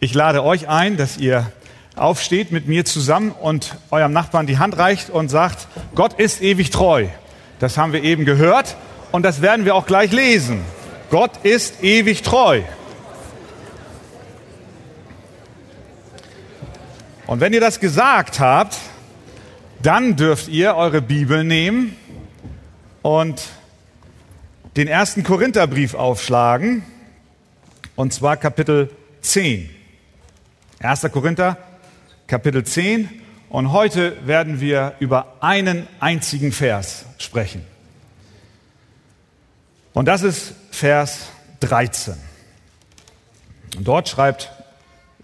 Ich lade euch ein, dass ihr aufsteht mit mir zusammen und eurem Nachbarn die Hand reicht und sagt, Gott ist ewig treu. Das haben wir eben gehört und das werden wir auch gleich lesen. Gott ist ewig treu. Und wenn ihr das gesagt habt, dann dürft ihr eure Bibel nehmen und den ersten Korintherbrief aufschlagen, und zwar Kapitel 10. 1. Korinther, Kapitel 10. Und heute werden wir über einen einzigen Vers sprechen. Und das ist Vers 13. Und dort schreibt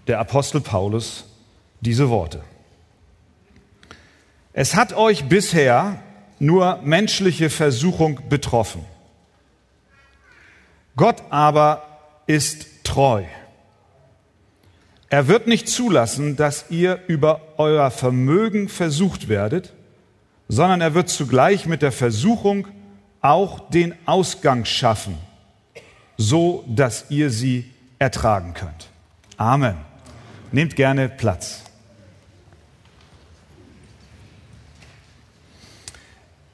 der Apostel Paulus diese Worte. Es hat euch bisher nur menschliche Versuchung betroffen. Gott aber ist treu. Er wird nicht zulassen, dass ihr über euer Vermögen versucht werdet, sondern er wird zugleich mit der Versuchung auch den Ausgang schaffen, so dass ihr sie ertragen könnt. Amen. Nehmt gerne Platz.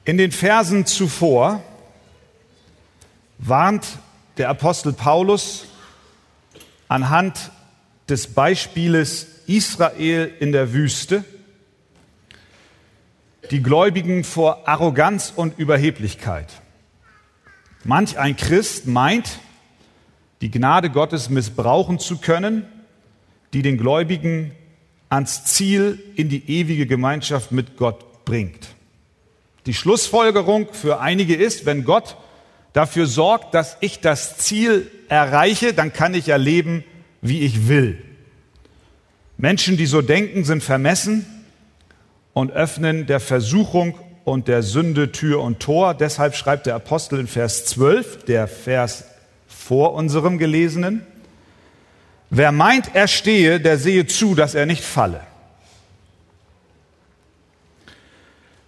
In den Versen zuvor warnt der Apostel Paulus anhand des Beispieles Israel in der Wüste die Gläubigen vor Arroganz und Überheblichkeit. Manch ein Christ meint, die Gnade Gottes missbrauchen zu können, die den Gläubigen ans Ziel in die ewige Gemeinschaft mit Gott bringt. Die Schlussfolgerung für einige ist, wenn Gott dafür sorgt, dass ich das Ziel erreiche, dann kann ich ja leben, wie ich will. Menschen, die so denken, sind vermessen und öffnen der Versuchung und der Sünde Tür und Tor. Deshalb schreibt der Apostel in Vers 12, der Vers vor unserem gelesenen, wer meint, er stehe, der sehe zu, dass er nicht falle.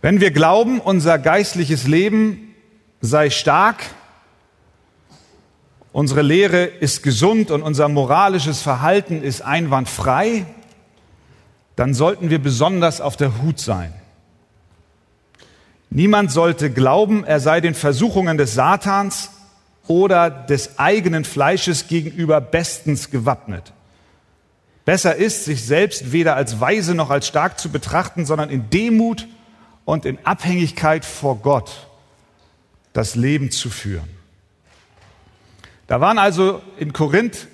Wenn wir glauben, unser geistliches Leben sei stark, unsere Lehre ist gesund und unser moralisches Verhalten ist einwandfrei, dann sollten wir besonders auf der Hut sein. Niemand sollte glauben, er sei den Versuchungen des Satans oder des eigenen Fleisches gegenüber bestens gewappnet. Besser ist, sich selbst weder als weise noch als stark zu betrachten, sondern in Demut und in Abhängigkeit vor Gott das Leben zu führen. Da waren also in Korinth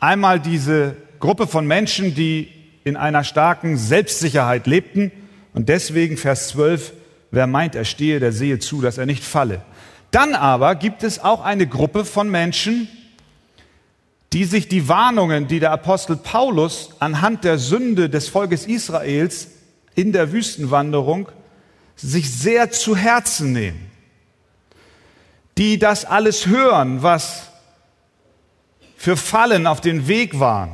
einmal diese Gruppe von Menschen, die in einer starken Selbstsicherheit lebten und deswegen Vers 12, wer meint, er stehe, der sehe zu, dass er nicht falle. Dann aber gibt es auch eine Gruppe von Menschen, die sich die Warnungen, die der Apostel Paulus anhand der Sünde des Volkes Israels in der Wüstenwanderung sich sehr zu Herzen nehmen die das alles hören, was für Fallen auf den Weg waren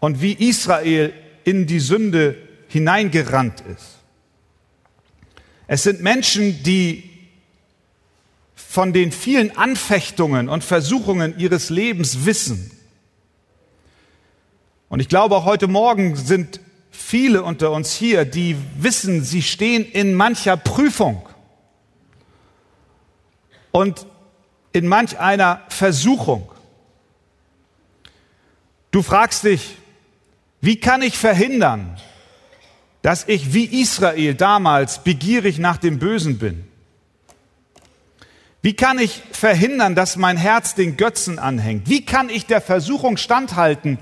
und wie Israel in die Sünde hineingerannt ist. Es sind Menschen, die von den vielen Anfechtungen und Versuchungen ihres Lebens wissen. Und ich glaube, auch heute Morgen sind viele unter uns hier, die wissen, sie stehen in mancher Prüfung und in manch einer Versuchung. Du fragst dich, wie kann ich verhindern, dass ich wie Israel damals begierig nach dem Bösen bin? Wie kann ich verhindern, dass mein Herz den Götzen anhängt? Wie kann ich der Versuchung standhalten,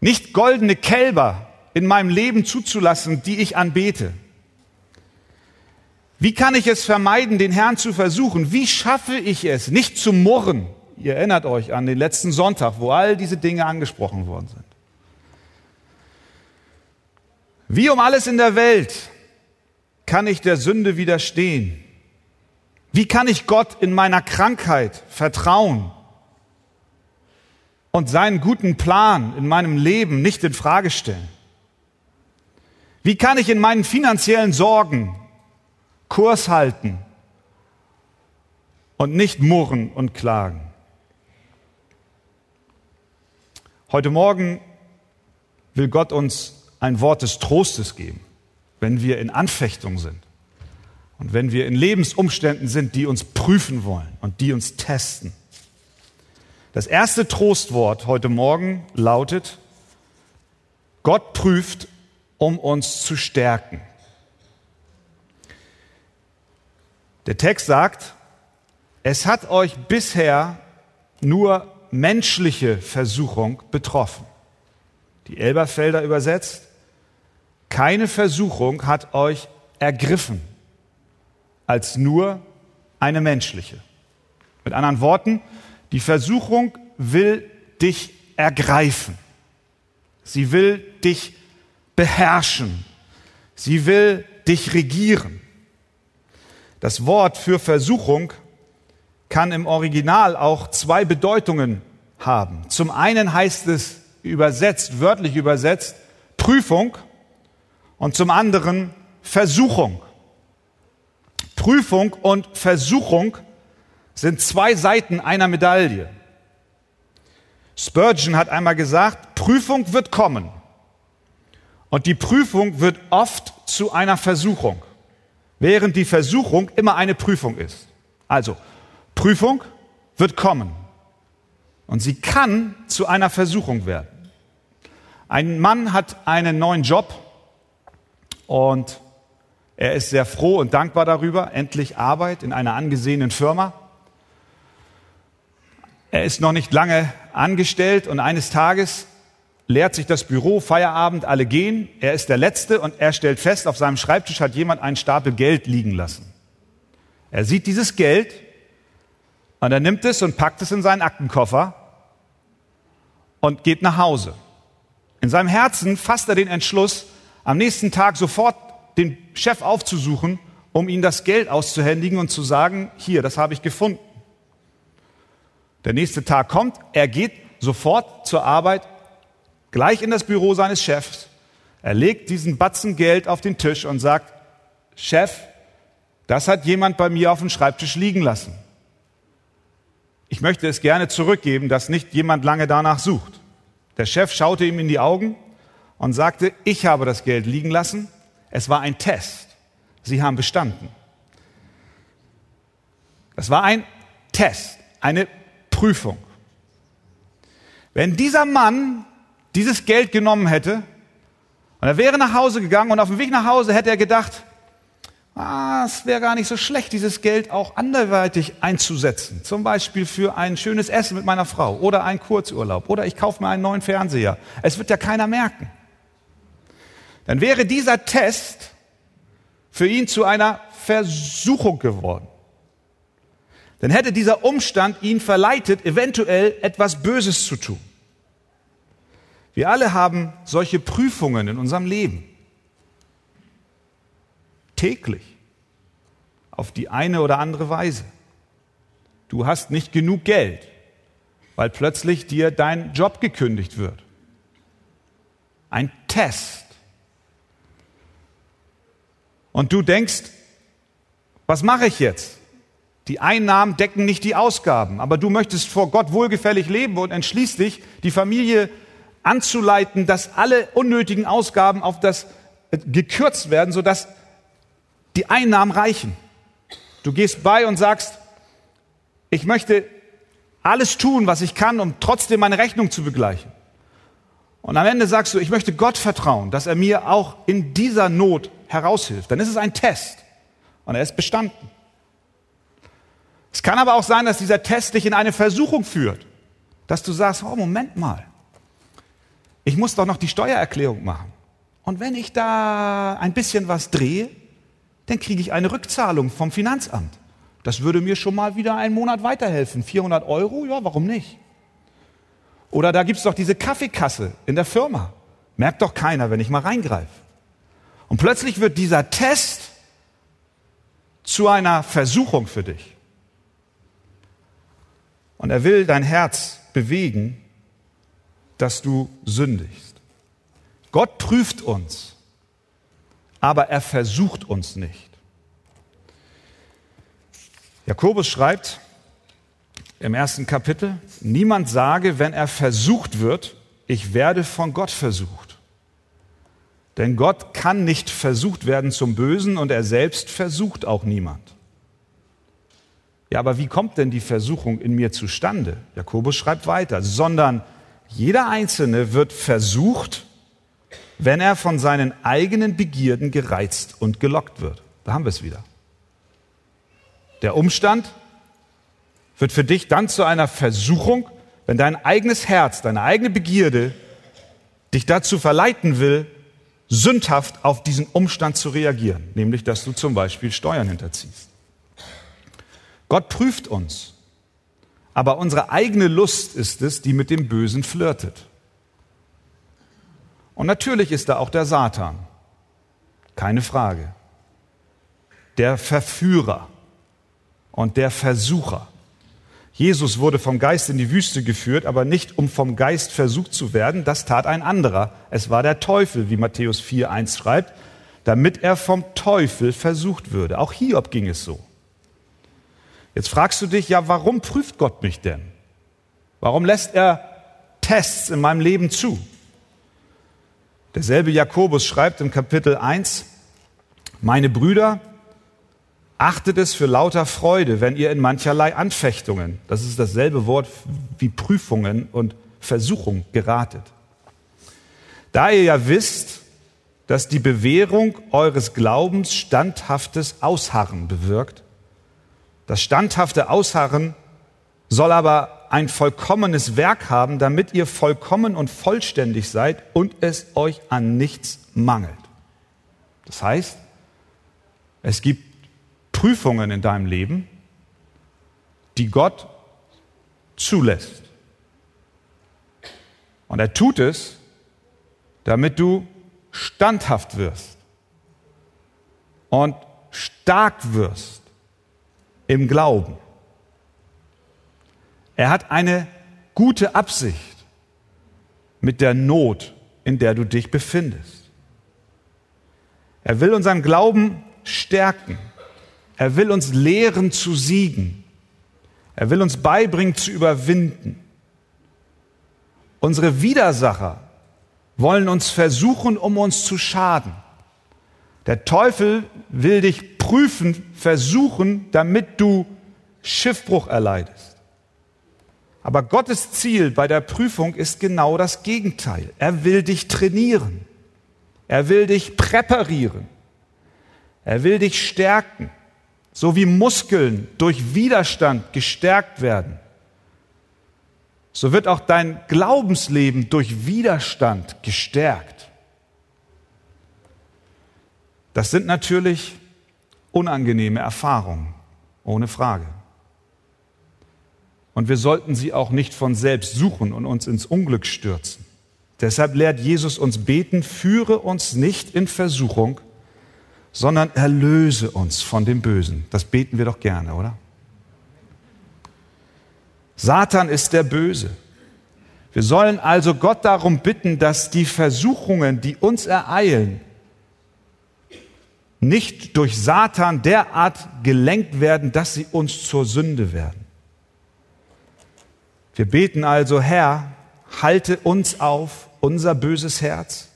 nicht goldene Kälber in meinem Leben zuzulassen, die ich anbete? Wie kann ich es vermeiden, den Herrn zu versuchen? Wie schaffe ich es, nicht zu murren? Ihr erinnert euch an den letzten Sonntag, wo all diese Dinge angesprochen worden sind. Wie um alles in der Welt kann ich der Sünde widerstehen? Wie kann ich Gott in meiner Krankheit vertrauen und seinen guten Plan in meinem Leben nicht in Frage stellen? Wie kann ich in meinen finanziellen Sorgen Kurs halten und nicht murren und klagen. Heute Morgen will Gott uns ein Wort des Trostes geben, wenn wir in Anfechtung sind und wenn wir in Lebensumständen sind, die uns prüfen wollen und die uns testen. Das erste Trostwort heute Morgen lautet, Gott prüft, um uns zu stärken. Der Text sagt, es hat euch bisher nur menschliche Versuchung betroffen. Die Elberfelder übersetzt, keine Versuchung hat euch ergriffen als nur eine menschliche. Mit anderen Worten, die Versuchung will dich ergreifen. Sie will dich beherrschen. Sie will dich regieren. Das Wort für Versuchung kann im Original auch zwei Bedeutungen haben. Zum einen heißt es übersetzt, wörtlich übersetzt, Prüfung und zum anderen Versuchung. Prüfung und Versuchung sind zwei Seiten einer Medaille. Spurgeon hat einmal gesagt, Prüfung wird kommen. Und die Prüfung wird oft zu einer Versuchung, während die Versuchung immer eine Prüfung ist. Also, Prüfung wird kommen. Und sie kann zu einer Versuchung werden. Ein Mann hat einen neuen Job und er ist sehr froh und dankbar darüber, endlich Arbeit in einer angesehenen Firma. Er ist noch nicht lange angestellt und eines Tages leert sich das Büro, Feierabend, alle gehen. Er ist der Letzte und er stellt fest, auf seinem Schreibtisch hat jemand einen Stapel Geld liegen lassen. Er sieht dieses Geld und er nimmt es und packt es in seinen Aktenkoffer und geht nach Hause. In seinem Herzen fasst er den Entschluss, am nächsten Tag sofort den Chef aufzusuchen, um ihm das Geld auszuhändigen und zu sagen, hier, das habe ich gefunden. Der nächste Tag kommt, er geht sofort zur Arbeit, gleich in das Büro seines Chefs. Er legt diesen Batzen Geld auf den Tisch und sagt, Chef, das hat jemand bei mir auf dem Schreibtisch liegen lassen. Ich möchte es gerne zurückgeben, dass nicht jemand lange danach sucht. Der Chef schaute ihm in die Augen und sagte, ich habe das Geld liegen lassen. Es war ein Test. Sie haben bestanden. Das war ein Test, eine Prüfung. Wenn dieser Mann dieses Geld genommen hätte und er wäre nach Hause gegangen und auf dem Weg nach Hause hätte er gedacht, ah, es wäre gar nicht so schlecht, dieses Geld auch anderweitig einzusetzen. Zum Beispiel für ein schönes Essen mit meiner Frau oder einen Kurzurlaub oder ich kaufe mir einen neuen Fernseher. Es wird ja keiner merken. Dann wäre dieser Test für ihn zu einer Versuchung geworden dann hätte dieser Umstand ihn verleitet, eventuell etwas Böses zu tun. Wir alle haben solche Prüfungen in unserem Leben. Täglich. Auf die eine oder andere Weise. Du hast nicht genug Geld, weil plötzlich dir dein Job gekündigt wird. Ein Test. Und du denkst, was mache ich jetzt? Die Einnahmen decken nicht die Ausgaben, aber du möchtest vor Gott wohlgefällig leben und entschließt dich, die Familie anzuleiten, dass alle unnötigen Ausgaben auf das äh, gekürzt werden, sodass die Einnahmen reichen. Du gehst bei und sagst, ich möchte alles tun, was ich kann, um trotzdem meine Rechnung zu begleichen. Und am Ende sagst du, ich möchte Gott vertrauen, dass er mir auch in dieser Not heraushilft. Dann ist es ein Test und er ist bestanden. Es kann aber auch sein, dass dieser Test dich in eine Versuchung führt, dass du sagst, oh Moment mal, ich muss doch noch die Steuererklärung machen. Und wenn ich da ein bisschen was drehe, dann kriege ich eine Rückzahlung vom Finanzamt. Das würde mir schon mal wieder einen Monat weiterhelfen. 400 Euro, ja, warum nicht? Oder da gibt es doch diese Kaffeekasse in der Firma. Merkt doch keiner, wenn ich mal reingreife. Und plötzlich wird dieser Test zu einer Versuchung für dich. Und er will dein Herz bewegen, dass du sündigst. Gott prüft uns, aber er versucht uns nicht. Jakobus schreibt im ersten Kapitel, niemand sage, wenn er versucht wird, ich werde von Gott versucht. Denn Gott kann nicht versucht werden zum Bösen und er selbst versucht auch niemand. Ja, aber wie kommt denn die Versuchung in mir zustande? Jakobus schreibt weiter, sondern jeder Einzelne wird versucht, wenn er von seinen eigenen Begierden gereizt und gelockt wird. Da haben wir es wieder. Der Umstand wird für dich dann zu einer Versuchung, wenn dein eigenes Herz, deine eigene Begierde dich dazu verleiten will, sündhaft auf diesen Umstand zu reagieren, nämlich dass du zum Beispiel Steuern hinterziehst. Gott prüft uns, aber unsere eigene Lust ist es, die mit dem Bösen flirtet. Und natürlich ist da auch der Satan, keine Frage, der Verführer und der Versucher. Jesus wurde vom Geist in die Wüste geführt, aber nicht um vom Geist versucht zu werden, das tat ein anderer. Es war der Teufel, wie Matthäus 4.1 schreibt, damit er vom Teufel versucht würde. Auch Hiob ging es so. Jetzt fragst du dich, ja, warum prüft Gott mich denn? Warum lässt er Tests in meinem Leben zu? Derselbe Jakobus schreibt im Kapitel 1, meine Brüder, Achtet es für lauter Freude, wenn ihr in mancherlei Anfechtungen, das ist dasselbe Wort wie Prüfungen und Versuchung geratet. Da ihr ja wisst, dass die Bewährung eures Glaubens standhaftes Ausharren bewirkt. Das standhafte Ausharren soll aber ein vollkommenes Werk haben, damit ihr vollkommen und vollständig seid und es euch an nichts mangelt. Das heißt, es gibt Prüfungen in deinem Leben, die Gott zulässt. Und er tut es, damit du standhaft wirst und stark wirst im Glauben. Er hat eine gute Absicht mit der Not, in der du dich befindest. Er will unseren Glauben stärken. Er will uns lehren zu siegen. Er will uns beibringen zu überwinden. Unsere Widersacher wollen uns versuchen, um uns zu schaden. Der Teufel will dich prüfen, versuchen, damit du Schiffbruch erleidest. Aber Gottes Ziel bei der Prüfung ist genau das Gegenteil. Er will dich trainieren. Er will dich präparieren. Er will dich stärken so wie Muskeln durch Widerstand gestärkt werden, so wird auch dein Glaubensleben durch Widerstand gestärkt. Das sind natürlich unangenehme Erfahrungen, ohne Frage. Und wir sollten sie auch nicht von selbst suchen und uns ins Unglück stürzen. Deshalb lehrt Jesus uns beten, führe uns nicht in Versuchung, sondern erlöse uns von dem Bösen. Das beten wir doch gerne, oder? Satan ist der Böse. Wir sollen also Gott darum bitten, dass die Versuchungen, die uns ereilen, nicht durch Satan derart gelenkt werden, dass sie uns zur Sünde werden. Wir beten also, Herr, halte uns auf, unser böses Herz,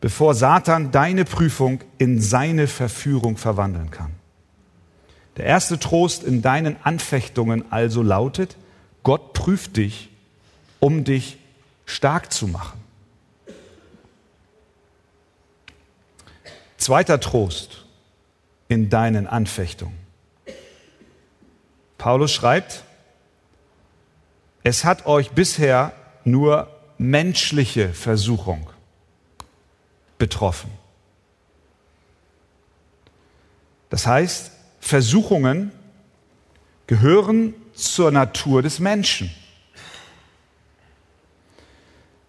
bevor Satan deine Prüfung in seine Verführung verwandeln kann. Der erste Trost in deinen Anfechtungen also lautet, Gott prüft dich, um dich stark zu machen. Zweiter Trost in deinen Anfechtungen. Paulus schreibt, es hat euch bisher nur menschliche Versuchung betroffen. Das heißt, Versuchungen gehören zur Natur des Menschen.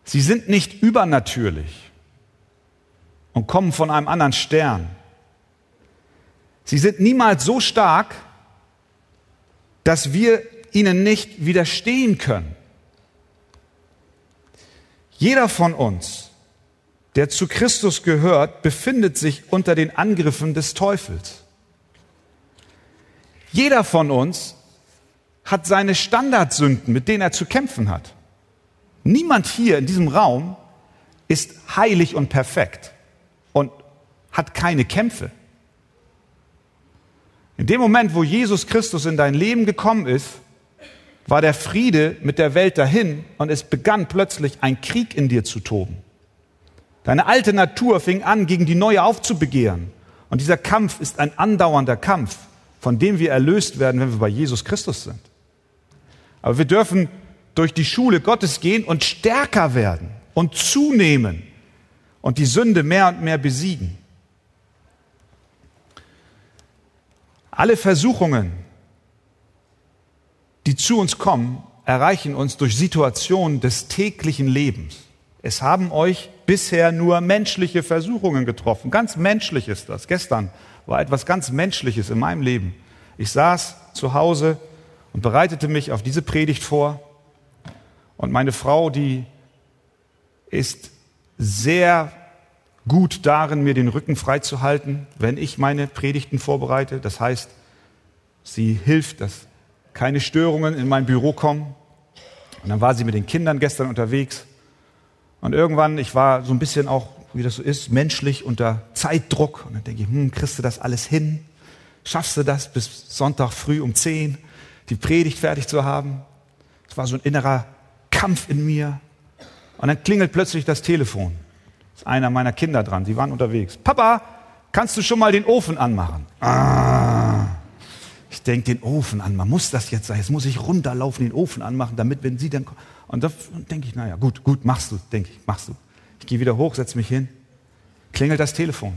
Sie sind nicht übernatürlich und kommen von einem anderen Stern. Sie sind niemals so stark, dass wir ihnen nicht widerstehen können. Jeder von uns der zu Christus gehört, befindet sich unter den Angriffen des Teufels. Jeder von uns hat seine Standardsünden, mit denen er zu kämpfen hat. Niemand hier in diesem Raum ist heilig und perfekt. Und hat keine Kämpfe. In dem Moment, wo Jesus Christus in dein Leben gekommen ist, war der Friede mit der Welt dahin und es begann plötzlich ein Krieg in dir zu toben. Deine alte Natur fing an, gegen die neue aufzubegehren. Und dieser Kampf ist ein andauernder Kampf, von dem wir erlöst werden, wenn wir bei Jesus Christus sind. Aber wir dürfen durch die Schule Gottes gehen und stärker werden und zunehmen und die Sünde mehr und mehr besiegen. Alle Versuchungen, die zu uns kommen, erreichen uns durch Situationen des täglichen Lebens. Es haben euch bisher nur menschliche Versuchungen getroffen. Ganz menschlich ist das. Gestern war etwas ganz Menschliches in meinem Leben. Ich saß zu Hause und bereitete mich auf diese Predigt vor. Und meine Frau, die ist sehr gut darin, mir den Rücken freizuhalten, wenn ich meine Predigten vorbereite. Das heißt, sie hilft, dass keine Störungen in mein Büro kommen. Und dann war sie mit den Kindern gestern unterwegs. Und irgendwann, ich war so ein bisschen auch, wie das so ist, menschlich unter Zeitdruck. Und dann denke ich, hm, kriegst du das alles hin? Schaffst du das bis Sonntag früh um zehn, die Predigt fertig zu haben? Es war so ein innerer Kampf in mir. Und dann klingelt plötzlich das Telefon. Ist einer meiner Kinder dran. Sie waren unterwegs. Papa, kannst du schon mal den Ofen anmachen? Ah. Ich denke, den Ofen an. Man muss das jetzt sein. Jetzt muss ich runterlaufen, den Ofen anmachen, damit, wenn sie dann kommen. Und da denke ich, naja, gut, gut, machst du, denke ich, machst du. Ich gehe wieder hoch, setze mich hin. Klingelt das Telefon.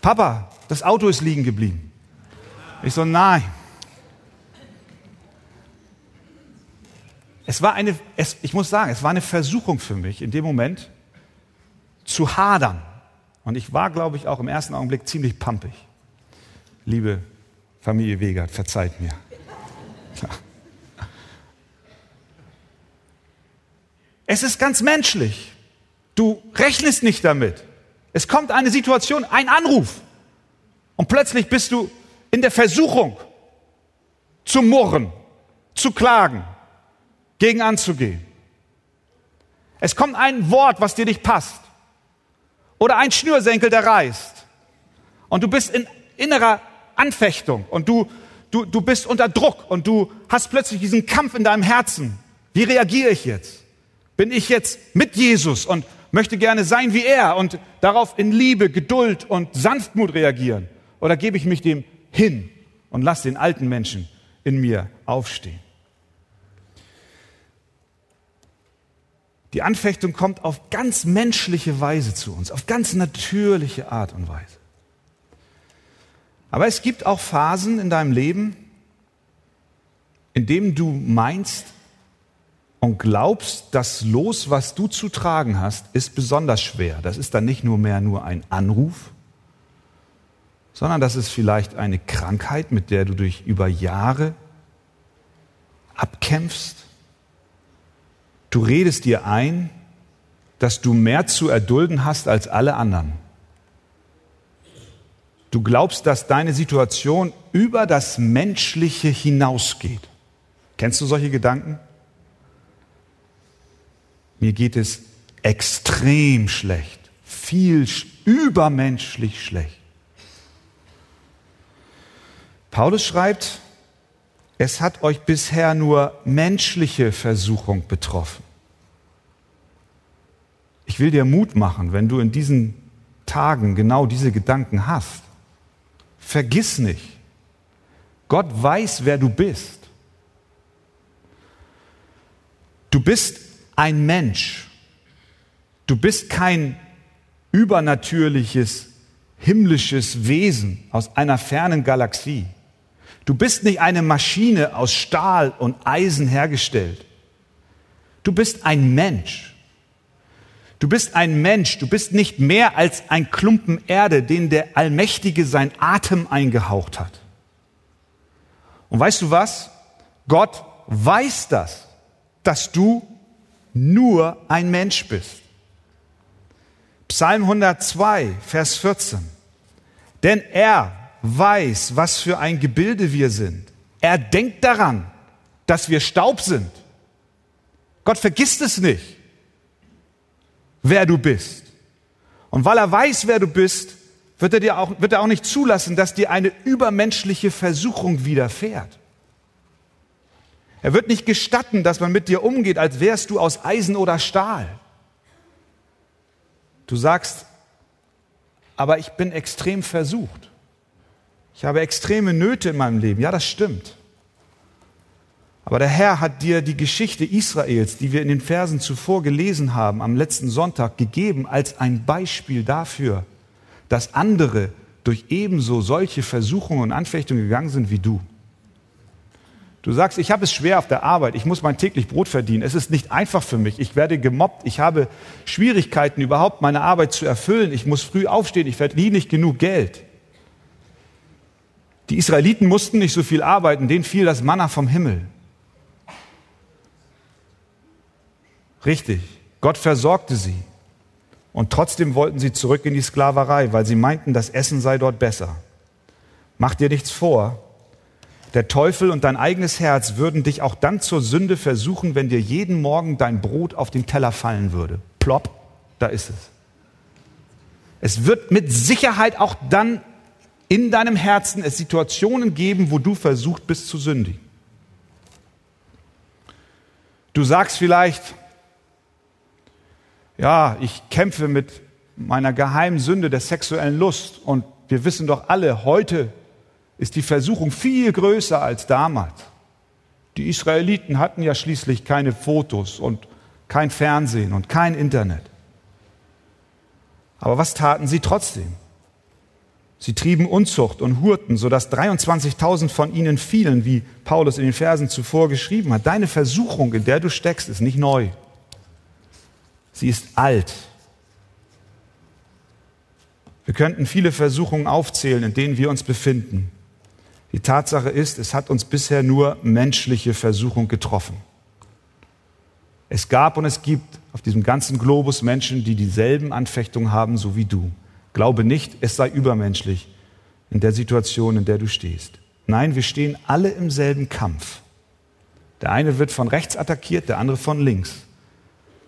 Papa, das Auto ist liegen geblieben. Ich so, nein. Es war eine, es, ich muss sagen, es war eine Versuchung für mich in dem Moment zu hadern. Und ich war, glaube ich, auch im ersten Augenblick ziemlich pampig. Liebe Familie Wegert, verzeiht mir. Es ist ganz menschlich. Du rechnest nicht damit. Es kommt eine Situation, ein Anruf. Und plötzlich bist du in der Versuchung zu murren, zu klagen, gegen anzugehen. Es kommt ein Wort, was dir nicht passt. Oder ein Schnürsenkel, der reißt. Und du bist in innerer Anfechtung und du, du, du bist unter Druck und du hast plötzlich diesen Kampf in deinem Herzen. Wie reagiere ich jetzt? Bin ich jetzt mit Jesus und möchte gerne sein wie er und darauf in Liebe, Geduld und Sanftmut reagieren? Oder gebe ich mich dem hin und lasse den alten Menschen in mir aufstehen? Die Anfechtung kommt auf ganz menschliche Weise zu uns, auf ganz natürliche Art und Weise. Aber es gibt auch Phasen in deinem Leben, in denen du meinst, und glaubst, das Los, was du zu tragen hast, ist besonders schwer. Das ist dann nicht nur mehr nur ein Anruf, sondern das ist vielleicht eine Krankheit, mit der du durch über Jahre abkämpfst. Du redest dir ein, dass du mehr zu erdulden hast als alle anderen. Du glaubst, dass deine Situation über das Menschliche hinausgeht. Kennst du solche Gedanken? Mir geht es extrem schlecht, viel übermenschlich schlecht. Paulus schreibt, es hat euch bisher nur menschliche Versuchung betroffen. Ich will dir Mut machen, wenn du in diesen Tagen genau diese Gedanken hast. Vergiss nicht, Gott weiß, wer du bist. Du bist ein Mensch. Du bist kein übernatürliches, himmlisches Wesen aus einer fernen Galaxie. Du bist nicht eine Maschine aus Stahl und Eisen hergestellt. Du bist ein Mensch. Du bist ein Mensch. Du bist nicht mehr als ein Klumpen Erde, den der Allmächtige sein Atem eingehaucht hat. Und weißt du was? Gott weiß das, dass du nur ein Mensch bist. Psalm 102, Vers 14. Denn er weiß, was für ein Gebilde wir sind. Er denkt daran, dass wir Staub sind. Gott vergisst es nicht, wer du bist. Und weil er weiß, wer du bist, wird er, dir auch, wird er auch nicht zulassen, dass dir eine übermenschliche Versuchung widerfährt. Er wird nicht gestatten, dass man mit dir umgeht, als wärst du aus Eisen oder Stahl. Du sagst, aber ich bin extrem versucht. Ich habe extreme Nöte in meinem Leben. Ja, das stimmt. Aber der Herr hat dir die Geschichte Israels, die wir in den Versen zuvor gelesen haben, am letzten Sonntag gegeben, als ein Beispiel dafür, dass andere durch ebenso solche Versuchungen und Anfechtungen gegangen sind wie du. Du sagst, ich habe es schwer auf der Arbeit, ich muss mein täglich Brot verdienen, es ist nicht einfach für mich, ich werde gemobbt, ich habe Schwierigkeiten überhaupt meine Arbeit zu erfüllen, ich muss früh aufstehen, ich verdiene nicht genug Geld. Die Israeliten mussten nicht so viel arbeiten, denen fiel das Manna vom Himmel. Richtig, Gott versorgte sie. Und trotzdem wollten sie zurück in die Sklaverei, weil sie meinten, das Essen sei dort besser. Mach dir nichts vor. Der Teufel und dein eigenes Herz würden dich auch dann zur Sünde versuchen, wenn dir jeden Morgen dein Brot auf den Teller fallen würde. Plopp, da ist es. Es wird mit Sicherheit auch dann in deinem Herzen es Situationen geben, wo du versucht bist zu sündigen. Du sagst vielleicht, ja, ich kämpfe mit meiner geheimen Sünde der sexuellen Lust und wir wissen doch alle, heute ist die Versuchung viel größer als damals. Die Israeliten hatten ja schließlich keine Fotos und kein Fernsehen und kein Internet. Aber was taten sie trotzdem? Sie trieben Unzucht und hurten, sodass 23.000 von ihnen fielen, wie Paulus in den Versen zuvor geschrieben hat. Deine Versuchung, in der du steckst, ist nicht neu. Sie ist alt. Wir könnten viele Versuchungen aufzählen, in denen wir uns befinden. Die Tatsache ist, es hat uns bisher nur menschliche Versuchung getroffen. Es gab und es gibt auf diesem ganzen Globus Menschen, die dieselben Anfechtungen haben, so wie du. Glaube nicht, es sei übermenschlich in der Situation, in der du stehst. Nein, wir stehen alle im selben Kampf. Der eine wird von rechts attackiert, der andere von links.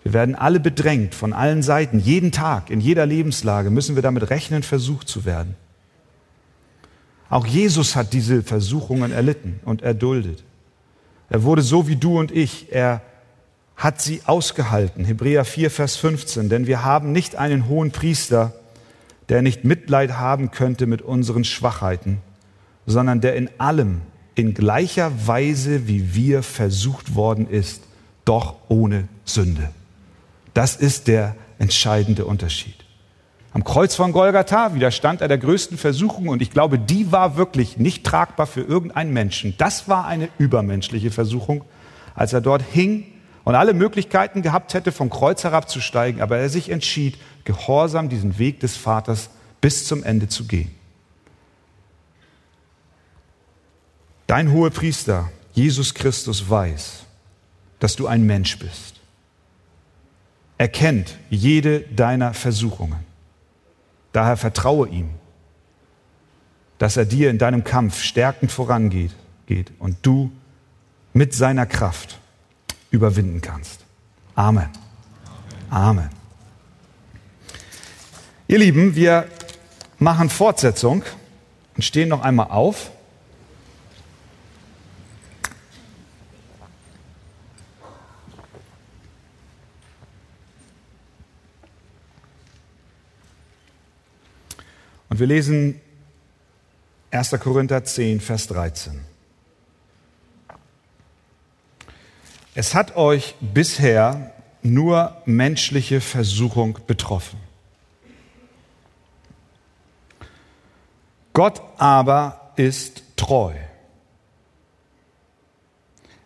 Wir werden alle bedrängt von allen Seiten. Jeden Tag, in jeder Lebenslage müssen wir damit rechnen, versucht zu werden. Auch Jesus hat diese Versuchungen erlitten und erduldet. Er wurde so wie du und ich. Er hat sie ausgehalten. Hebräer 4, Vers 15. Denn wir haben nicht einen hohen Priester, der nicht Mitleid haben könnte mit unseren Schwachheiten, sondern der in allem in gleicher Weise wie wir versucht worden ist, doch ohne Sünde. Das ist der entscheidende Unterschied. Am Kreuz von Golgatha widerstand er der größten Versuchung und ich glaube, die war wirklich nicht tragbar für irgendeinen Menschen. Das war eine übermenschliche Versuchung, als er dort hing und alle Möglichkeiten gehabt hätte, vom Kreuz herabzusteigen, aber er sich entschied, gehorsam diesen Weg des Vaters bis zum Ende zu gehen. Dein hoher Priester, Jesus Christus, weiß, dass du ein Mensch bist. Er kennt jede deiner Versuchungen. Daher vertraue ihm, dass er dir in deinem Kampf stärkend vorangeht geht und du mit seiner Kraft überwinden kannst. Amen. Amen. Ihr Lieben, wir machen Fortsetzung und stehen noch einmal auf. Und wir lesen 1. Korinther 10, Vers 13. Es hat euch bisher nur menschliche Versuchung betroffen. Gott aber ist treu.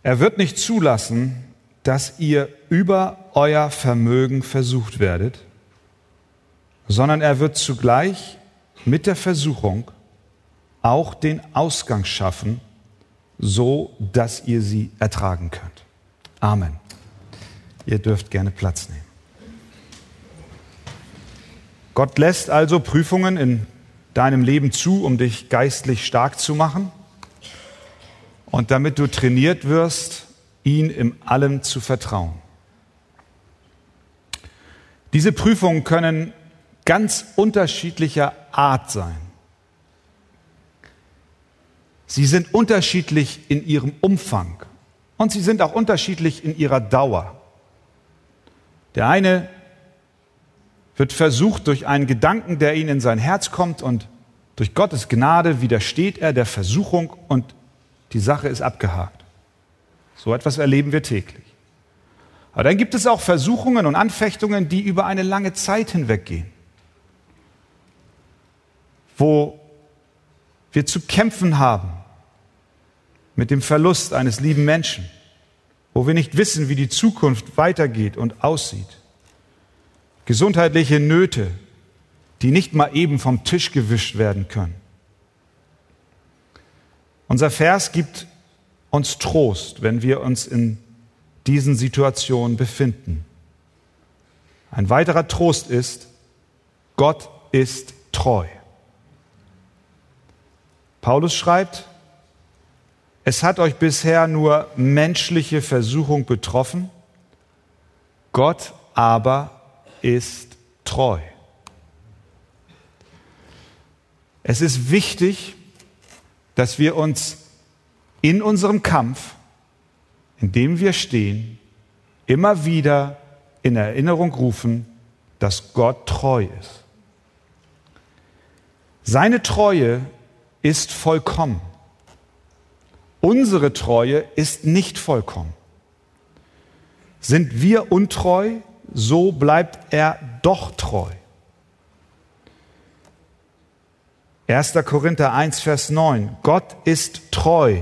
Er wird nicht zulassen, dass ihr über euer Vermögen versucht werdet, sondern er wird zugleich mit der Versuchung auch den Ausgang schaffen, so dass ihr sie ertragen könnt. Amen. Ihr dürft gerne Platz nehmen. Gott lässt also Prüfungen in deinem Leben zu, um dich geistlich stark zu machen und damit du trainiert wirst, ihn im allem zu vertrauen. Diese Prüfungen können ganz unterschiedlicher Art sein. Sie sind unterschiedlich in ihrem Umfang und sie sind auch unterschiedlich in ihrer Dauer. Der eine wird versucht durch einen Gedanken, der ihn in sein Herz kommt und durch Gottes Gnade widersteht er der Versuchung und die Sache ist abgehakt. So etwas erleben wir täglich. Aber dann gibt es auch Versuchungen und Anfechtungen, die über eine lange Zeit hinweggehen, wo wir zu kämpfen haben mit dem Verlust eines lieben Menschen, wo wir nicht wissen, wie die Zukunft weitergeht und aussieht. Gesundheitliche Nöte, die nicht mal eben vom Tisch gewischt werden können. Unser Vers gibt uns Trost, wenn wir uns in diesen Situationen befinden. Ein weiterer Trost ist, Gott ist treu. Paulus schreibt, es hat euch bisher nur menschliche Versuchung betroffen, Gott aber ist treu. Es ist wichtig, dass wir uns in unserem Kampf, in dem wir stehen, immer wieder in Erinnerung rufen, dass Gott treu ist. Seine Treue ist vollkommen. Unsere Treue ist nicht vollkommen. Sind wir untreu, so bleibt er doch treu. 1. Korinther 1, Vers 9. Gott ist treu,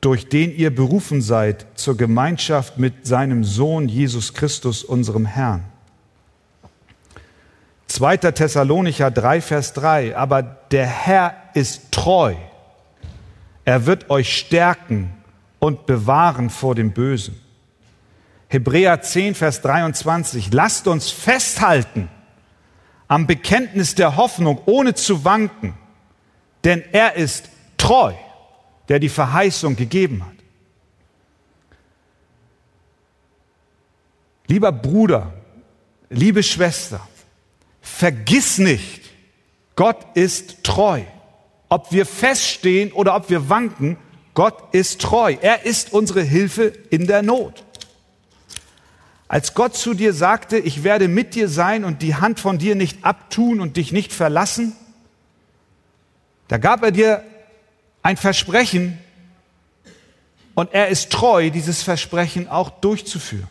durch den ihr berufen seid zur Gemeinschaft mit seinem Sohn Jesus Christus, unserem Herrn. 2. Thessalonicher 3, Vers 3. Aber der Herr ist treu er wird euch stärken und bewahren vor dem Bösen. Hebräer 10, Vers 23. Lasst uns festhalten am Bekenntnis der Hoffnung, ohne zu wanken, denn er ist treu, der die Verheißung gegeben hat. Lieber Bruder, liebe Schwester, vergiss nicht, Gott ist treu. Ob wir feststehen oder ob wir wanken, Gott ist treu. Er ist unsere Hilfe in der Not. Als Gott zu dir sagte, ich werde mit dir sein und die Hand von dir nicht abtun und dich nicht verlassen, da gab er dir ein Versprechen und er ist treu, dieses Versprechen auch durchzuführen.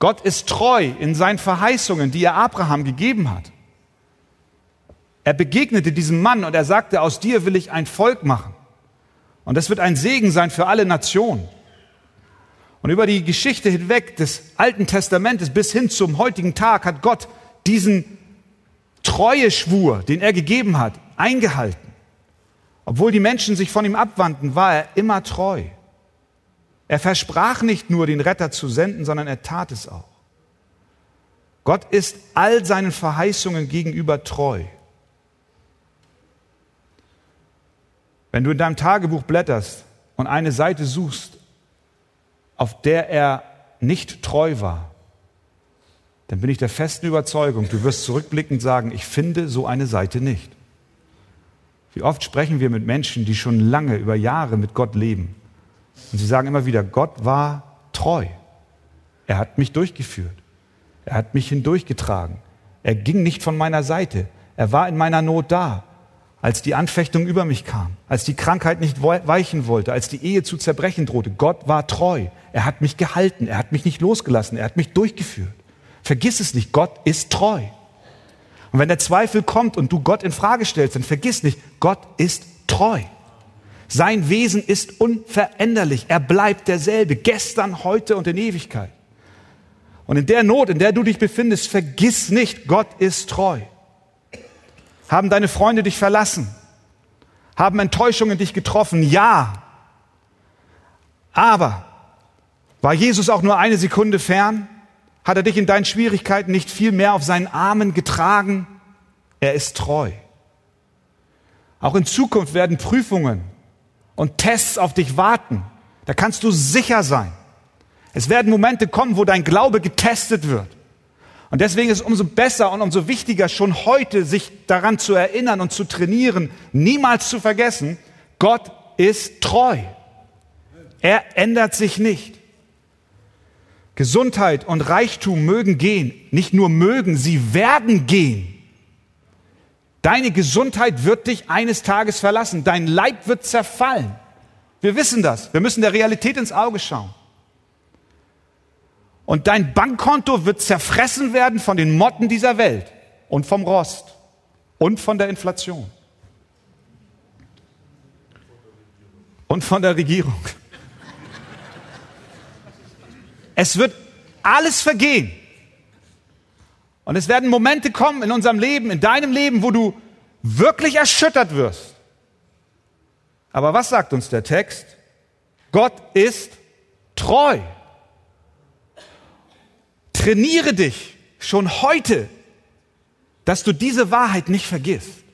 Gott ist treu in seinen Verheißungen, die er Abraham gegeben hat. Er begegnete diesem Mann und er sagte, aus dir will ich ein Volk machen. Und das wird ein Segen sein für alle Nationen. Und über die Geschichte hinweg des Alten Testamentes bis hin zum heutigen Tag hat Gott diesen Treueschwur, den er gegeben hat, eingehalten. Obwohl die Menschen sich von ihm abwandten, war er immer treu. Er versprach nicht nur, den Retter zu senden, sondern er tat es auch. Gott ist all seinen Verheißungen gegenüber treu. Wenn du in deinem Tagebuch blätterst und eine Seite suchst, auf der er nicht treu war, dann bin ich der festen Überzeugung, du wirst zurückblickend sagen, ich finde so eine Seite nicht. Wie oft sprechen wir mit Menschen, die schon lange, über Jahre mit Gott leben. Und sie sagen immer wieder, Gott war treu. Er hat mich durchgeführt. Er hat mich hindurchgetragen. Er ging nicht von meiner Seite. Er war in meiner Not da als die Anfechtung über mich kam, als die Krankheit nicht weichen wollte, als die Ehe zu zerbrechen drohte. Gott war treu. Er hat mich gehalten. Er hat mich nicht losgelassen. Er hat mich durchgeführt. Vergiss es nicht. Gott ist treu. Und wenn der Zweifel kommt und du Gott in Frage stellst, dann vergiss nicht, Gott ist treu. Sein Wesen ist unveränderlich. Er bleibt derselbe, gestern, heute und in Ewigkeit. Und in der Not, in der du dich befindest, vergiss nicht, Gott ist treu. Haben deine Freunde dich verlassen? Haben Enttäuschungen dich getroffen? Ja. Aber war Jesus auch nur eine Sekunde fern? Hat er dich in deinen Schwierigkeiten nicht viel mehr auf seinen Armen getragen? Er ist treu. Auch in Zukunft werden Prüfungen und Tests auf dich warten. Da kannst du sicher sein. Es werden Momente kommen, wo dein Glaube getestet wird. Und deswegen ist es umso besser und umso wichtiger, schon heute sich daran zu erinnern und zu trainieren, niemals zu vergessen, Gott ist treu. Er ändert sich nicht. Gesundheit und Reichtum mögen gehen, nicht nur mögen, sie werden gehen. Deine Gesundheit wird dich eines Tages verlassen, dein Leib wird zerfallen. Wir wissen das, wir müssen der Realität ins Auge schauen. Und dein Bankkonto wird zerfressen werden von den Motten dieser Welt und vom Rost und von der Inflation und von der Regierung. Es wird alles vergehen. Und es werden Momente kommen in unserem Leben, in deinem Leben, wo du wirklich erschüttert wirst. Aber was sagt uns der Text? Gott ist treu. Trainiere dich schon heute, dass du diese Wahrheit nicht vergisst.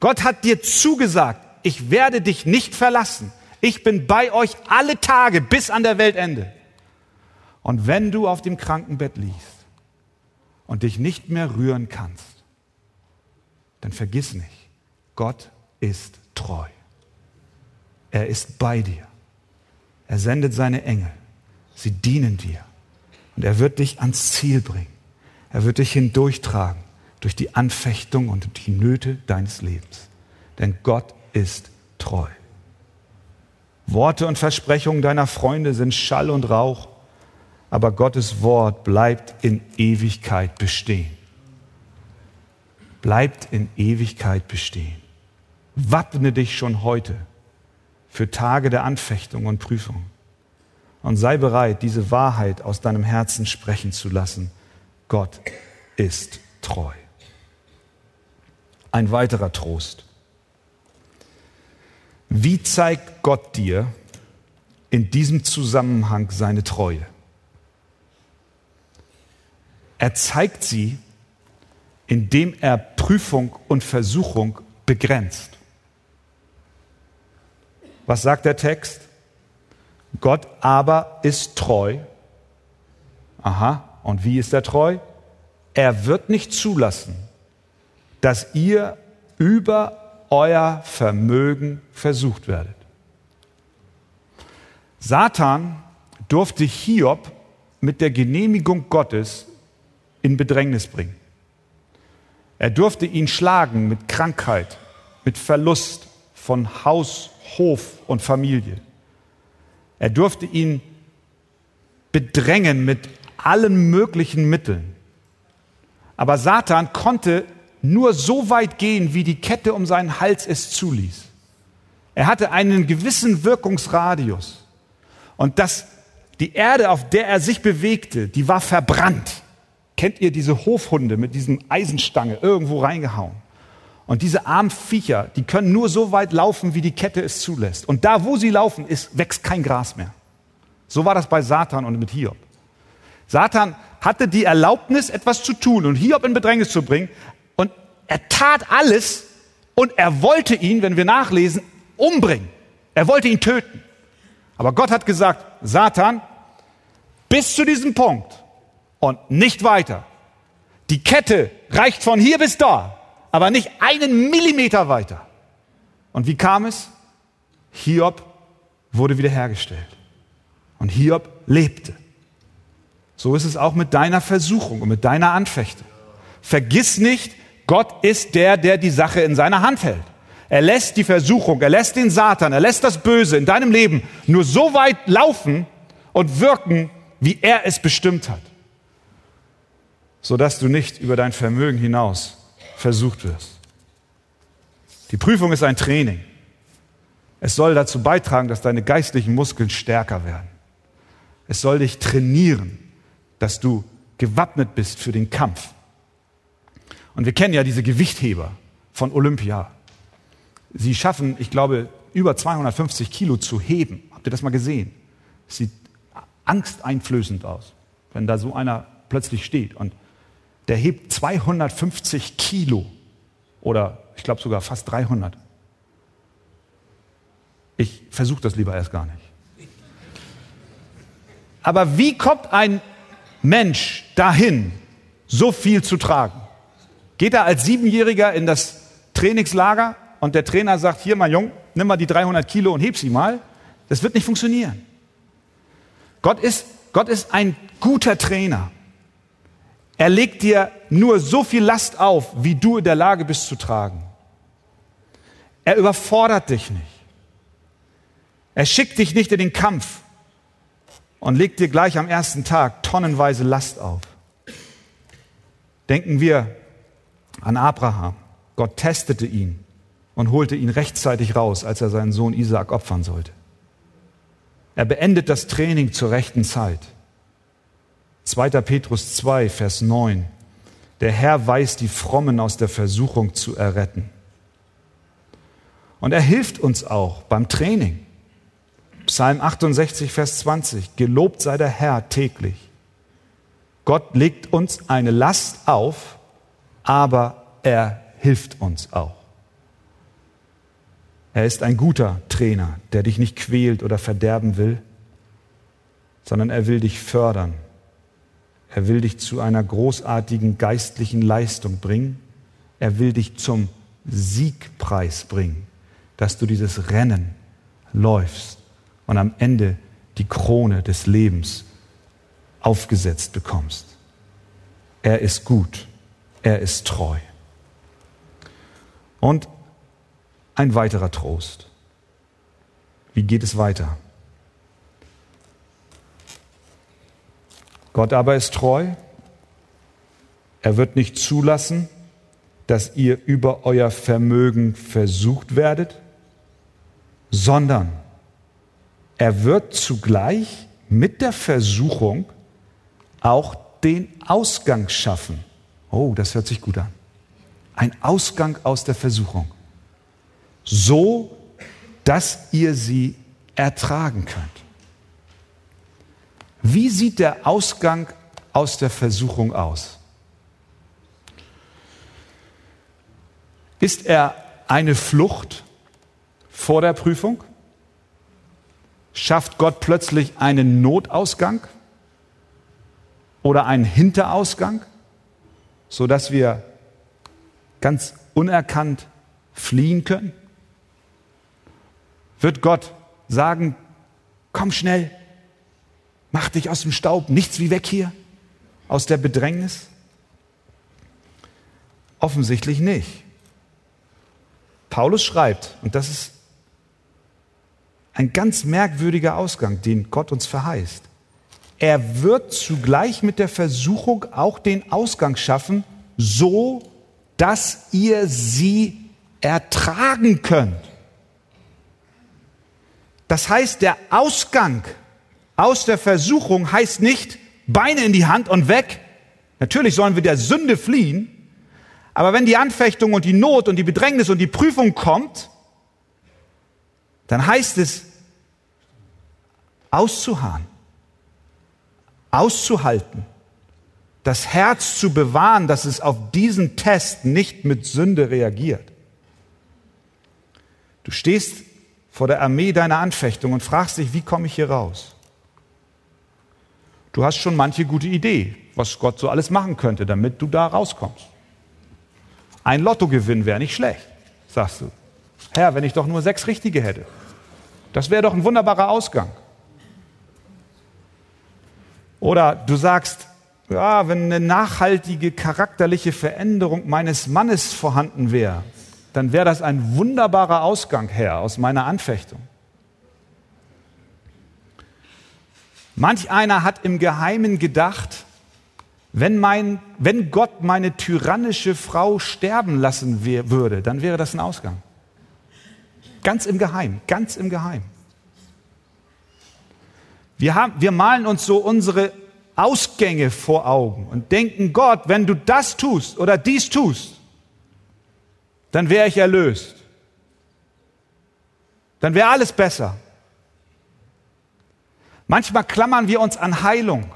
Gott hat dir zugesagt, ich werde dich nicht verlassen. Ich bin bei euch alle Tage bis an der Weltende. Und wenn du auf dem Krankenbett liegst und dich nicht mehr rühren kannst, dann vergiss nicht, Gott ist treu. Er ist bei dir. Er sendet seine Engel. Sie dienen dir. Und er wird dich ans Ziel bringen. Er wird dich hindurchtragen durch die Anfechtung und die Nöte deines Lebens. Denn Gott ist treu. Worte und Versprechungen deiner Freunde sind Schall und Rauch, aber Gottes Wort bleibt in Ewigkeit bestehen. Bleibt in Ewigkeit bestehen. Wappne dich schon heute für Tage der Anfechtung und Prüfung und sei bereit, diese Wahrheit aus deinem Herzen sprechen zu lassen. Gott ist treu. Ein weiterer Trost. Wie zeigt Gott dir in diesem Zusammenhang seine Treue? Er zeigt sie, indem er Prüfung und Versuchung begrenzt. Was sagt der Text? Gott aber ist treu. Aha, und wie ist er treu? Er wird nicht zulassen, dass ihr über euer Vermögen versucht werdet. Satan durfte Hiob mit der Genehmigung Gottes in Bedrängnis bringen. Er durfte ihn schlagen mit Krankheit, mit Verlust von Haus, Hof und Familie. Er durfte ihn bedrängen mit allen möglichen Mitteln. Aber Satan konnte nur so weit gehen, wie die Kette um seinen Hals es zuließ. Er hatte einen gewissen Wirkungsradius. Und das, die Erde, auf der er sich bewegte, die war verbrannt. Kennt ihr diese Hofhunde mit diesem Eisenstange irgendwo reingehauen? Und diese armen Viecher, die können nur so weit laufen, wie die Kette es zulässt. Und da, wo sie laufen, ist, wächst kein Gras mehr. So war das bei Satan und mit Hiob. Satan hatte die Erlaubnis, etwas zu tun und Hiob in Bedrängnis zu bringen. Und er tat alles und er wollte ihn, wenn wir nachlesen, umbringen. Er wollte ihn töten. Aber Gott hat gesagt, Satan, bis zu diesem Punkt und nicht weiter. Die Kette reicht von hier bis da aber nicht einen Millimeter weiter. Und wie kam es? Hiob wurde wiederhergestellt. Und Hiob lebte. So ist es auch mit deiner Versuchung und mit deiner Anfechtung. Vergiss nicht, Gott ist der, der die Sache in seiner Hand hält. Er lässt die Versuchung, er lässt den Satan, er lässt das Böse in deinem Leben nur so weit laufen und wirken, wie er es bestimmt hat, sodass du nicht über dein Vermögen hinaus versucht wirst. Die Prüfung ist ein Training. Es soll dazu beitragen, dass deine geistlichen Muskeln stärker werden. Es soll dich trainieren, dass du gewappnet bist für den Kampf. Und wir kennen ja diese Gewichtheber von Olympia. Sie schaffen, ich glaube, über 250 Kilo zu heben. Habt ihr das mal gesehen? Es sieht angsteinflößend aus, wenn da so einer plötzlich steht und der hebt 250 Kilo oder ich glaube sogar fast 300. Ich versuche das lieber erst gar nicht. Aber wie kommt ein Mensch dahin, so viel zu tragen. Geht er als Siebenjähriger in das Trainingslager und der Trainer sagt, hier mein Jung, nimm mal die 300 Kilo und heb sie mal. Das wird nicht funktionieren. Gott ist, Gott ist ein guter Trainer. Er legt dir nur so viel Last auf, wie du in der Lage bist zu tragen. Er überfordert dich nicht. Er schickt dich nicht in den Kampf und legt dir gleich am ersten Tag tonnenweise Last auf. Denken wir an Abraham. Gott testete ihn und holte ihn rechtzeitig raus, als er seinen Sohn Isaak opfern sollte. Er beendet das Training zur rechten Zeit. 2. Petrus 2, Vers 9. Der Herr weiß die Frommen aus der Versuchung zu erretten. Und er hilft uns auch beim Training. Psalm 68, Vers 20. Gelobt sei der Herr täglich. Gott legt uns eine Last auf, aber er hilft uns auch. Er ist ein guter Trainer, der dich nicht quält oder verderben will, sondern er will dich fördern er will dich zu einer großartigen geistlichen Leistung bringen. Er will dich zum Siegpreis bringen, dass du dieses Rennen läufst und am Ende die Krone des Lebens aufgesetzt bekommst. Er ist gut, er ist treu. Und ein weiterer Trost. Wie geht es weiter? Gott aber ist treu. Er wird nicht zulassen, dass ihr über euer Vermögen versucht werdet, sondern er wird zugleich mit der Versuchung auch den Ausgang schaffen. Oh, das hört sich gut an. Ein Ausgang aus der Versuchung. So, dass ihr sie ertragen könnt. Wie sieht der Ausgang aus der Versuchung aus? Ist er eine Flucht vor der Prüfung? Schafft Gott plötzlich einen Notausgang oder einen Hinterausgang, sodass wir ganz unerkannt fliehen können? Wird Gott sagen, komm schnell, Mach dich aus dem Staub, nichts wie weg hier, aus der Bedrängnis? Offensichtlich nicht. Paulus schreibt, und das ist ein ganz merkwürdiger Ausgang, den Gott uns verheißt. Er wird zugleich mit der Versuchung auch den Ausgang schaffen, so dass ihr sie ertragen könnt. Das heißt, der Ausgang aus der Versuchung heißt nicht Beine in die Hand und weg. Natürlich sollen wir der Sünde fliehen. Aber wenn die Anfechtung und die Not und die Bedrängnis und die Prüfung kommt, dann heißt es auszuharren, auszuhalten, das Herz zu bewahren, dass es auf diesen Test nicht mit Sünde reagiert. Du stehst vor der Armee deiner Anfechtung und fragst dich, wie komme ich hier raus? Du hast schon manche gute Idee, was Gott so alles machen könnte, damit du da rauskommst. Ein Lottogewinn wäre nicht schlecht, sagst du. Herr, wenn ich doch nur sechs richtige hätte. Das wäre doch ein wunderbarer Ausgang. Oder du sagst, ja, wenn eine nachhaltige charakterliche Veränderung meines Mannes vorhanden wäre, dann wäre das ein wunderbarer Ausgang, Herr, aus meiner Anfechtung. Manch einer hat im Geheimen gedacht, wenn, mein, wenn Gott meine tyrannische Frau sterben lassen würde, dann wäre das ein Ausgang. Ganz im Geheim, ganz im Geheim. Wir, haben, wir malen uns so unsere Ausgänge vor Augen und denken, Gott, wenn du das tust oder dies tust, dann wäre ich erlöst. Dann wäre alles besser. Manchmal klammern wir uns an Heilung.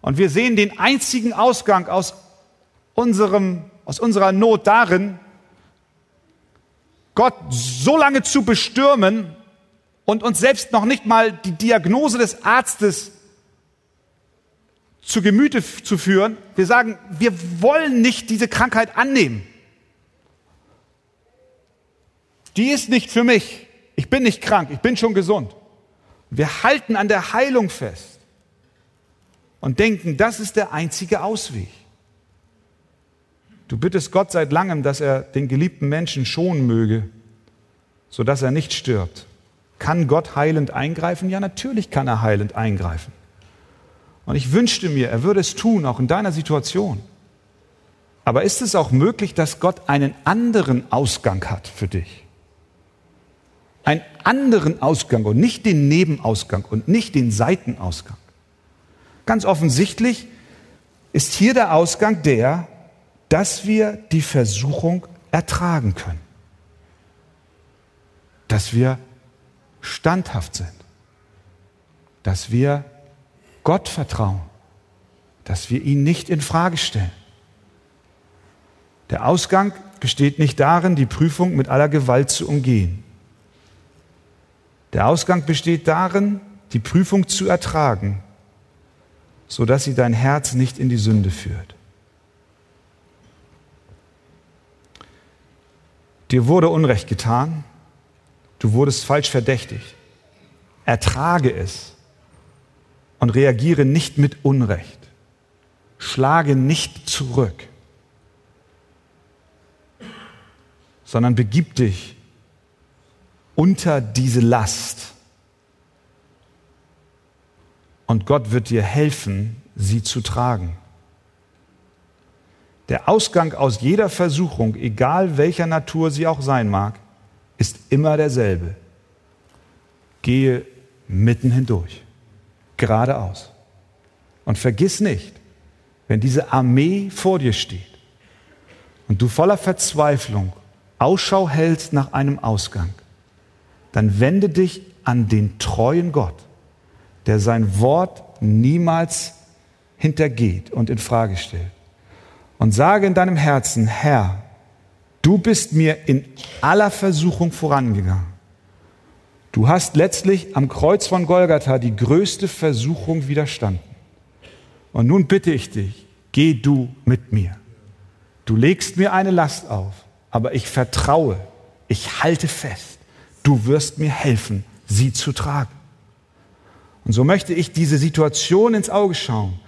Und wir sehen den einzigen Ausgang aus, unserem, aus unserer Not darin, Gott so lange zu bestürmen und uns selbst noch nicht mal die Diagnose des Arztes zu Gemüte zu führen. Wir sagen, wir wollen nicht diese Krankheit annehmen. Die ist nicht für mich. Ich bin nicht krank, ich bin schon gesund. Wir halten an der Heilung fest und denken, das ist der einzige Ausweg. Du bittest Gott seit langem, dass er den geliebten Menschen schonen möge, sodass er nicht stirbt. Kann Gott heilend eingreifen? Ja, natürlich kann er heilend eingreifen. Und ich wünschte mir, er würde es tun, auch in deiner Situation. Aber ist es auch möglich, dass Gott einen anderen Ausgang hat für dich? Einen anderen Ausgang und nicht den Nebenausgang und nicht den Seitenausgang. Ganz offensichtlich ist hier der Ausgang der, dass wir die Versuchung ertragen können. Dass wir standhaft sind. Dass wir Gott vertrauen. Dass wir ihn nicht in Frage stellen. Der Ausgang besteht nicht darin, die Prüfung mit aller Gewalt zu umgehen. Der Ausgang besteht darin, die Prüfung zu ertragen, sodass sie dein Herz nicht in die Sünde führt. Dir wurde Unrecht getan, du wurdest falsch verdächtigt. Ertrage es und reagiere nicht mit Unrecht. Schlage nicht zurück, sondern begib dich unter diese Last. Und Gott wird dir helfen, sie zu tragen. Der Ausgang aus jeder Versuchung, egal welcher Natur sie auch sein mag, ist immer derselbe. Gehe mitten hindurch, geradeaus. Und vergiss nicht, wenn diese Armee vor dir steht und du voller Verzweiflung Ausschau hältst nach einem Ausgang, dann wende dich an den treuen Gott, der sein Wort niemals hintergeht und in Frage stellt und sage in deinem Herzen, Herr, du bist mir in aller Versuchung vorangegangen. Du hast letztlich am Kreuz von Golgatha die größte Versuchung widerstanden. Und nun bitte ich dich, geh du mit mir. Du legst mir eine Last auf, aber ich vertraue, ich halte fest. Du wirst mir helfen, sie zu tragen. Und so möchte ich diese Situation ins Auge schauen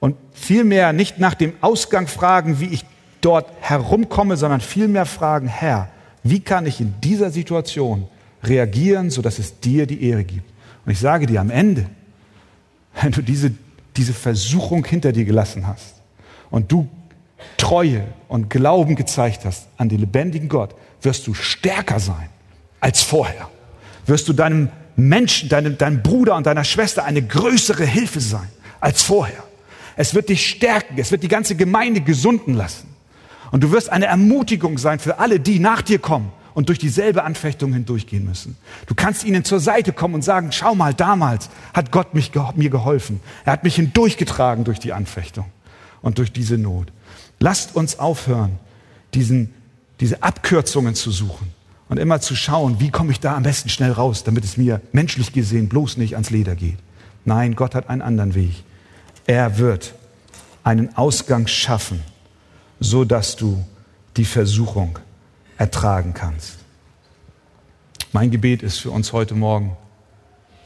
und vielmehr nicht nach dem Ausgang fragen, wie ich dort herumkomme, sondern vielmehr fragen, Herr, wie kann ich in dieser Situation reagieren, sodass es dir die Ehre gibt? Und ich sage dir am Ende, wenn du diese, diese Versuchung hinter dir gelassen hast und du Treue und Glauben gezeigt hast an den lebendigen Gott, wirst du stärker sein als vorher. Wirst du deinem Menschen, deinem, deinem Bruder und deiner Schwester eine größere Hilfe sein als vorher. Es wird dich stärken. Es wird die ganze Gemeinde gesunden lassen. Und du wirst eine Ermutigung sein für alle, die nach dir kommen und durch dieselbe Anfechtung hindurchgehen müssen. Du kannst ihnen zur Seite kommen und sagen, schau mal, damals hat Gott mich, mir geholfen. Er hat mich hindurchgetragen durch die Anfechtung und durch diese Not. Lasst uns aufhören, diesen, diese Abkürzungen zu suchen und immer zu schauen, wie komme ich da am besten schnell raus, damit es mir menschlich gesehen bloß nicht ans Leder geht. Nein, Gott hat einen anderen Weg. Er wird einen Ausgang schaffen, so dass du die Versuchung ertragen kannst. Mein Gebet ist für uns heute Morgen,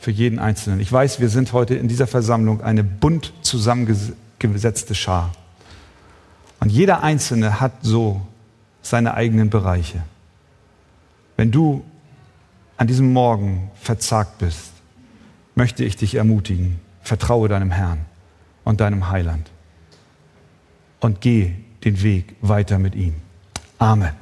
für jeden Einzelnen. Ich weiß, wir sind heute in dieser Versammlung eine bunt zusammengesetzte Schar. Und jeder Einzelne hat so seine eigenen Bereiche. Wenn du an diesem Morgen verzagt bist, möchte ich dich ermutigen, vertraue deinem Herrn und deinem Heiland und geh den Weg weiter mit ihm. Amen.